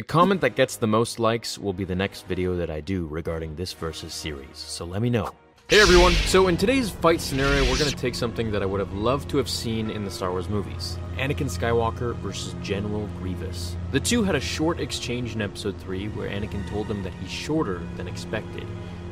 The comment that gets the most likes will be the next video that I do regarding this versus series, so let me know. Hey everyone, so in today's fight scenario, we're going to take something that I would have loved to have seen in the Star Wars movies Anakin Skywalker versus General Grievous. The two had a short exchange in Episode 3 where Anakin told him that he's shorter than expected,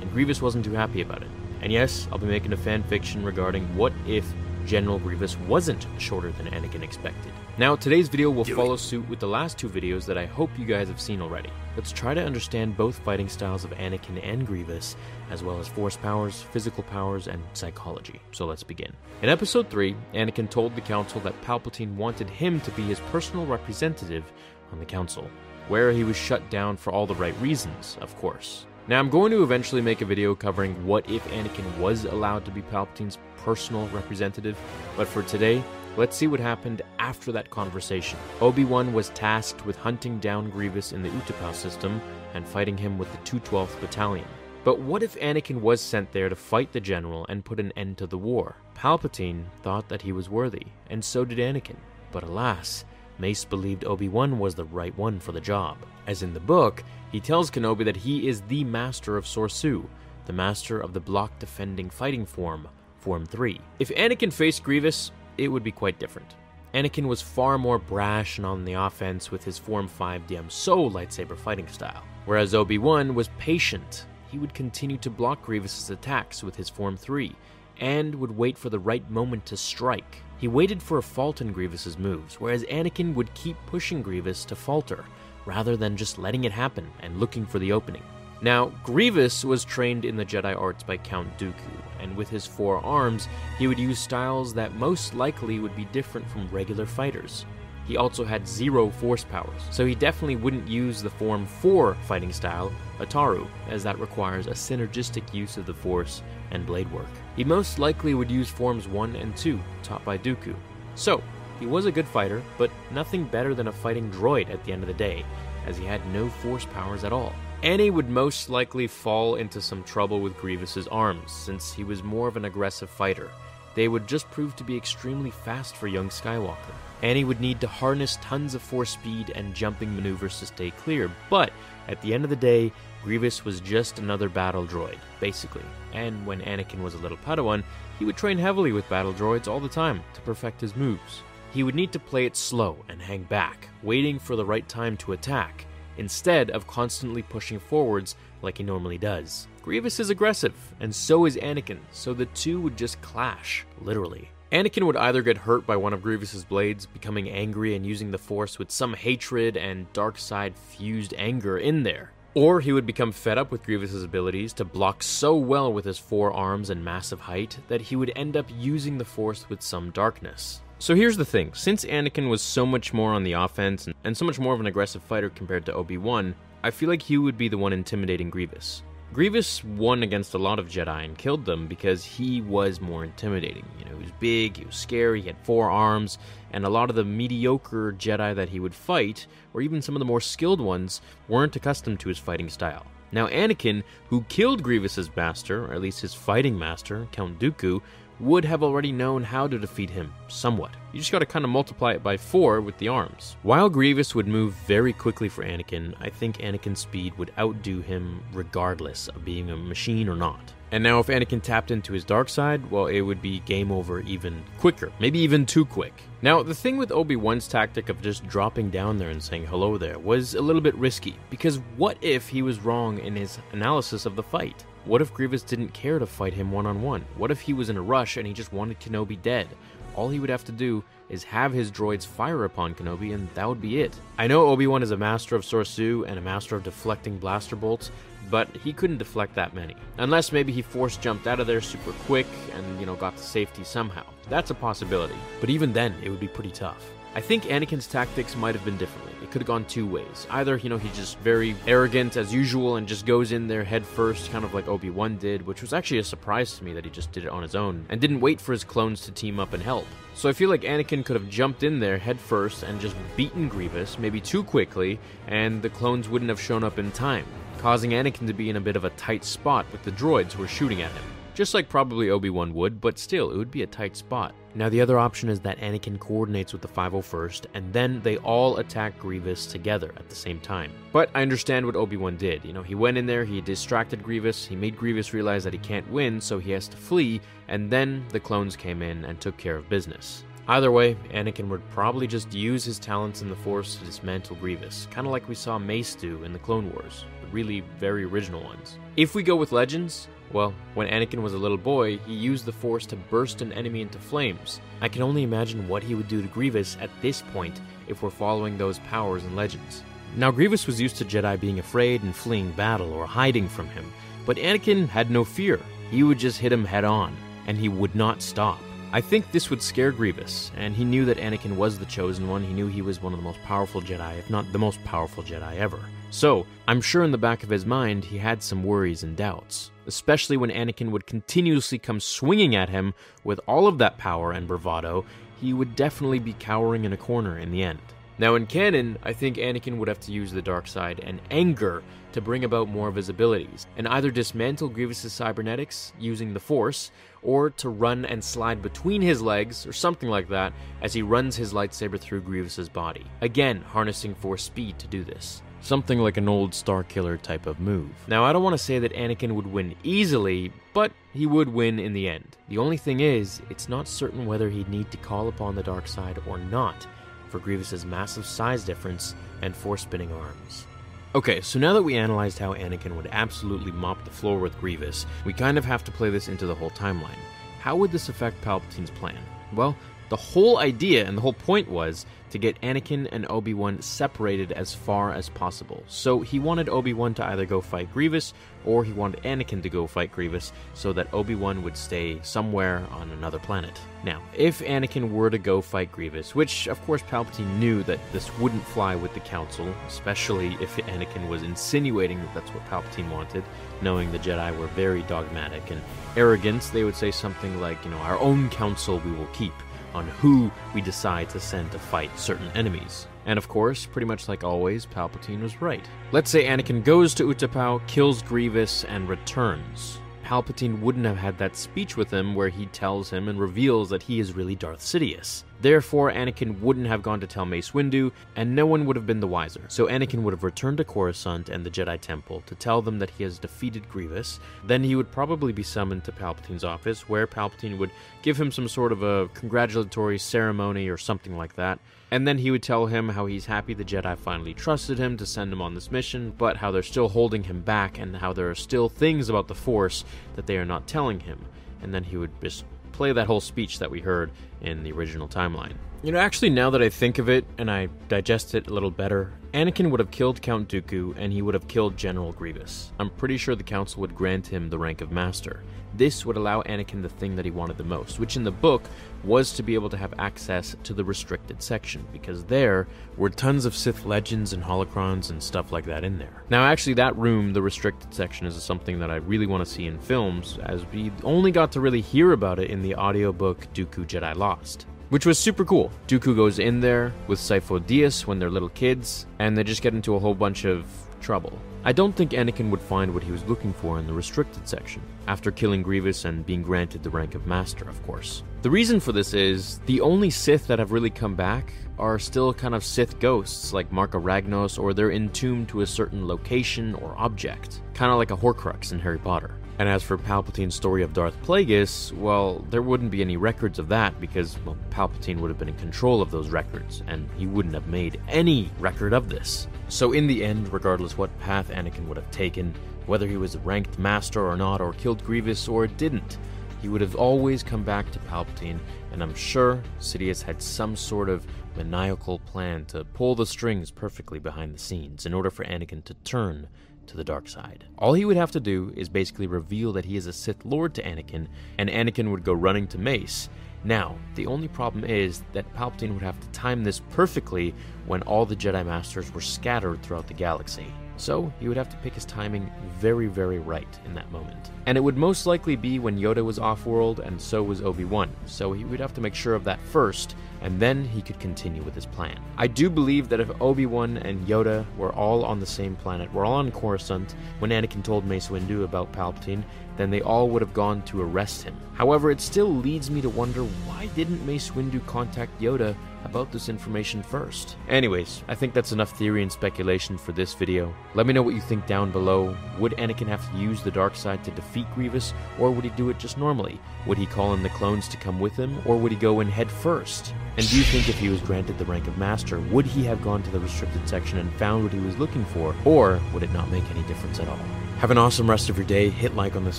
and Grievous wasn't too happy about it. And yes, I'll be making a fan fiction regarding what if General Grievous wasn't shorter than Anakin expected. Now, today's video will Do follow it. suit with the last two videos that I hope you guys have seen already. Let's try to understand both fighting styles of Anakin and Grievous, as well as force powers, physical powers, and psychology. So let's begin. In episode 3, Anakin told the Council that Palpatine wanted him to be his personal representative on the Council, where he was shut down for all the right reasons, of course. Now, I'm going to eventually make a video covering what if Anakin was allowed to be Palpatine's personal representative, but for today, let's see what happened after that conversation. Obi-Wan was tasked with hunting down Grievous in the Utapau system and fighting him with the 212th Battalion. But what if Anakin was sent there to fight the general and put an end to the war? Palpatine thought that he was worthy, and so did Anakin. But alas, Mace believed Obi-Wan was the right one for the job. As in the book, he tells Kenobi that he is the master of Soresu, the master of the block defending fighting form, Form 3. If Anakin faced Grievous, it would be quite different. Anakin was far more brash and on the offense with his Form 5 Djem So lightsaber fighting style, whereas Obi-Wan was patient. He would continue to block Grievous's attacks with his Form 3, and would wait for the right moment to strike. He waited for a fault in Grievous's moves, whereas Anakin would keep pushing Grievous to falter, rather than just letting it happen and looking for the opening. Now, Grievous was trained in the Jedi arts by Count Dooku, and with his four arms, he would use styles that most likely would be different from regular fighters. He also had zero force powers, so he definitely wouldn't use the Form 4 fighting style, Ataru, as that requires a synergistic use of the Force and blade work. He most likely would use Forms 1 and 2, taught by Dooku. So, he was a good fighter, but nothing better than a fighting droid at the end of the day, as he had no force powers at all. Annie would most likely fall into some trouble with Grievous's arms, since he was more of an aggressive fighter. They would just prove to be extremely fast for young Skywalker. Annie would need to harness tons of force speed and jumping maneuvers to stay clear, but at the end of the day, Grievous was just another battle droid, basically. And when Anakin was a little Padawan, he would train heavily with battle droids all the time to perfect his moves. He would need to play it slow and hang back, waiting for the right time to attack, instead of constantly pushing forwards like he normally does. Grievous is aggressive, and so is Anakin, so the two would just clash, literally. Anakin would either get hurt by one of Grievous's blades, becoming angry and using the Force with some hatred and dark side fused anger in there. Or he would become fed up with Grievous's abilities to block so well with his four arms and massive height that he would end up using the Force with some darkness. So here's the thing since Anakin was so much more on the offense and, so much more of an aggressive fighter compared to Obi Wan, I feel like he would be the one intimidating Grievous. Grievous won against a lot of Jedi and killed them because he was more intimidating. You know, he was big, he was scary, he had four arms, and a lot of the mediocre Jedi that he would fight, or even some of the more skilled ones, weren't accustomed to his fighting style. Now, Anakin, who killed Grievous's master, or at least his fighting master, Count Dooku, would have already known how to defeat him, somewhat. You just gotta kinda multiply it by four with the arms. While Grievous would move very quickly for Anakin, I think Anakin's speed would outdo him regardless of being a machine or not. And now, if Anakin tapped into his dark side, well, it would be game over even quicker, maybe even too quick. Now, the thing with Obi Wan's tactic of just dropping down there and saying hello there was a little bit risky, because what if he was wrong in his analysis of the fight? What if Grievous didn't care to fight him one on one? What if he was in a rush and he just wanted Kenobi dead? All he would have to do is have his droids fire upon Kenobi, and that would be it. I know Obi Wan is a master of Soresu and a master of deflecting blaster bolts, but he couldn't deflect that many. Unless maybe he force jumped out of there super quick and, you know, got to safety somehow. That's a possibility. But even then, it would be pretty tough. I think Anakin's tactics might have been differently. It could have gone two ways. Either, you know, he's just very arrogant as usual and just goes in there head first, kind of like Obi Wan did, which was actually a surprise to me that he just did it on his own and didn't wait for his clones to team up and help. So I feel like Anakin could have jumped in there head first and just beaten Grievous, maybe too quickly, and the clones wouldn't have shown up in time, causing Anakin to be in a bit of a tight spot with the droids who were shooting at him. just like probably Obi Wan would, but still, it would be a tight spot. Now, the other option is that Anakin coordinates with the 501st, and then they all attack Grievous together at the same time. But I understand what Obi Wan did. You know, he went in there, he distracted Grievous, he made Grievous realize that he can't win, so he has to flee, and then the clones came in and took care of business. Either way, Anakin would probably just use his talents in the Force to dismantle Grievous, kind of like we saw Mace do in the Clone Wars, the really very original ones. If we go with Legends, well, when Anakin was a little boy, he used the Force to burst an enemy into flames. I can only imagine what he would do to Grievous at this point if we're following those powers in Legends. Now, Grievous was used to Jedi being afraid and fleeing battle or hiding from him, but Anakin had no fear. He would just hit him head on, and he would not stop. I think this would scare Grievous, and he knew that Anakin was the chosen one. He knew he was one of the most powerful Jedi, if not the most powerful Jedi ever. So, I'm sure in the back of his mind he had some worries and doubts, especially when Anakin would continuously come swinging at him with all of that power and bravado, he would definitely be cowering in a corner in the end. Now, in canon, I think Anakin would have to use the dark side and anger to bring about more visibilities, and either dismantle Grievous's cybernetics using the Force, or to run and slide between his legs, or something like that, as he runs his lightsaber through Grievous's body. Again, harnessing Force speed to do this. Something like an old Starkiller type of move. Now, I don't want to say that Anakin would win easily, but he would win in the end. The only thing is, it's not certain whether he'd need to call upon the dark side or not for Grievous's massive size difference and force spinning arms. Okay, so now that we analyzed how Anakin would absolutely mop the floor with Grievous, we kind of have to play this into the whole timeline. How would this affect Palpatine's plan? Well, the whole idea and the whole point was to get Anakin and Obi Wan separated as far as possible. So he wanted Obi Wan to either go fight Grievous, or he wanted Anakin to go fight Grievous so that Obi Wan would stay somewhere on another planet. Now, if Anakin were to go fight Grievous, which of course Palpatine knew that this wouldn't fly with the Council, especially if Anakin was insinuating that that's what Palpatine wanted, knowing the Jedi were very dogmatic and arrogant, they would say something like, you know, our own council we will keep on who we decide to send to fight certain enemies. And of course, pretty much like always, Palpatine was right. Let's say Anakin goes to Utapau, kills Grievous, and returns. Palpatine wouldn't have had that speech with him where he tells him and reveals that he is really Darth Sidious. Therefore, Anakin wouldn't have gone to tell Mace Windu, and no one would have been the wiser. So Anakin would have returned to Coruscant and the Jedi Temple to tell them that he has defeated Grievous. Then he would probably be summoned to Palpatine's office, where Palpatine would give him some sort of a congratulatory ceremony or something like that. And then he would tell him how he's happy the Jedi finally trusted him to send him on this mission, but how they're still holding him back and how there are still things about the Force that they are not telling him. And then he would just play that whole speech that we heard in the original timeline. You know, actually, now that I think of it and I digest it a little better, Anakin would have killed Count Dooku and he would have killed General Grievous. I'm pretty sure the Council would grant him the rank of Master. This would allow Anakin the thing that he wanted the most, which in the book was to be able to have access to the restricted section, because there were tons of Sith legends and holocrons and stuff like that in there. Now, actually, that room, the restricted section, is something that I really want to see in films, as we only got to really hear about it in the audiobook Dooku Jedi Lost which was super cool. Dooku goes in there with Sifo Dyas when they're little kids, and they just get into a whole bunch of trouble. I don't think Anakin would find what he was looking for in the restricted section, after killing Grievous and being granted the rank of Master, of course. The reason for this is the only Sith that have really come back are still kind of Sith ghosts, like Marka Ragnos, or they're entombed to a certain location or object, kind of like a Horcrux in Harry Potter. And as for Palpatine's story of Darth Plagueis, well, there wouldn't be any records of that because, well, Palpatine would have been in control of those records, and he wouldn't have made any record of this. So, in the end, regardless what path Anakin would have taken, whether he was ranked master or not, or killed Grievous or didn't, he would have always come back to Palpatine, and I'm sure Sidious had some sort of maniacal plan to pull the strings perfectly behind the scenes in order for Anakin to turn to the dark side. All he would have to do is basically reveal that he is a Sith Lord to Anakin, and Anakin would go running to Mace. Now, the only problem is that Palpatine would have to time this perfectly when all the Jedi Masters were scattered throughout the galaxy. So, he would have to pick his timing very, very right in that moment. And it would most likely be when Yoda was off world and so was Obi Wan, so he would have to make sure of that first, and then he could continue with his plan. I do believe that if Obi Wan and Yoda were all on the same planet, were all on Coruscant, when Anakin told Mace Windu about Palpatine, then they all would have gone to arrest him. However, it still leads me to wonder why didn't Mace Windu contact Yoda about this information first? Anyways, I think that's enough theory and speculation for this video. Let me know what you think down below. Would Anakin have to use the dark side to defeat Grievous, or would he do it just normally? Would he call in the clones to come with him, or would he go in head first? And do you think if he was granted the rank of Master, would he have gone to the restricted section and found what he was looking for, or would it not make any difference at all? Have an awesome rest of your day. Hit like on this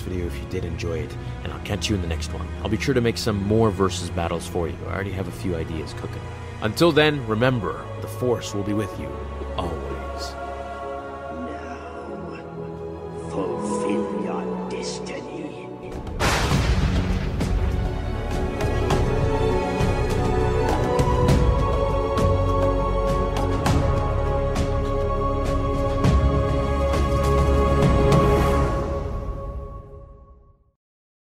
video if you did enjoy it, and I'll catch you in the next one. I'll be sure to make some more versus battles for you. I already have a few ideas cooking. Until then, remember, the Force will be with you always.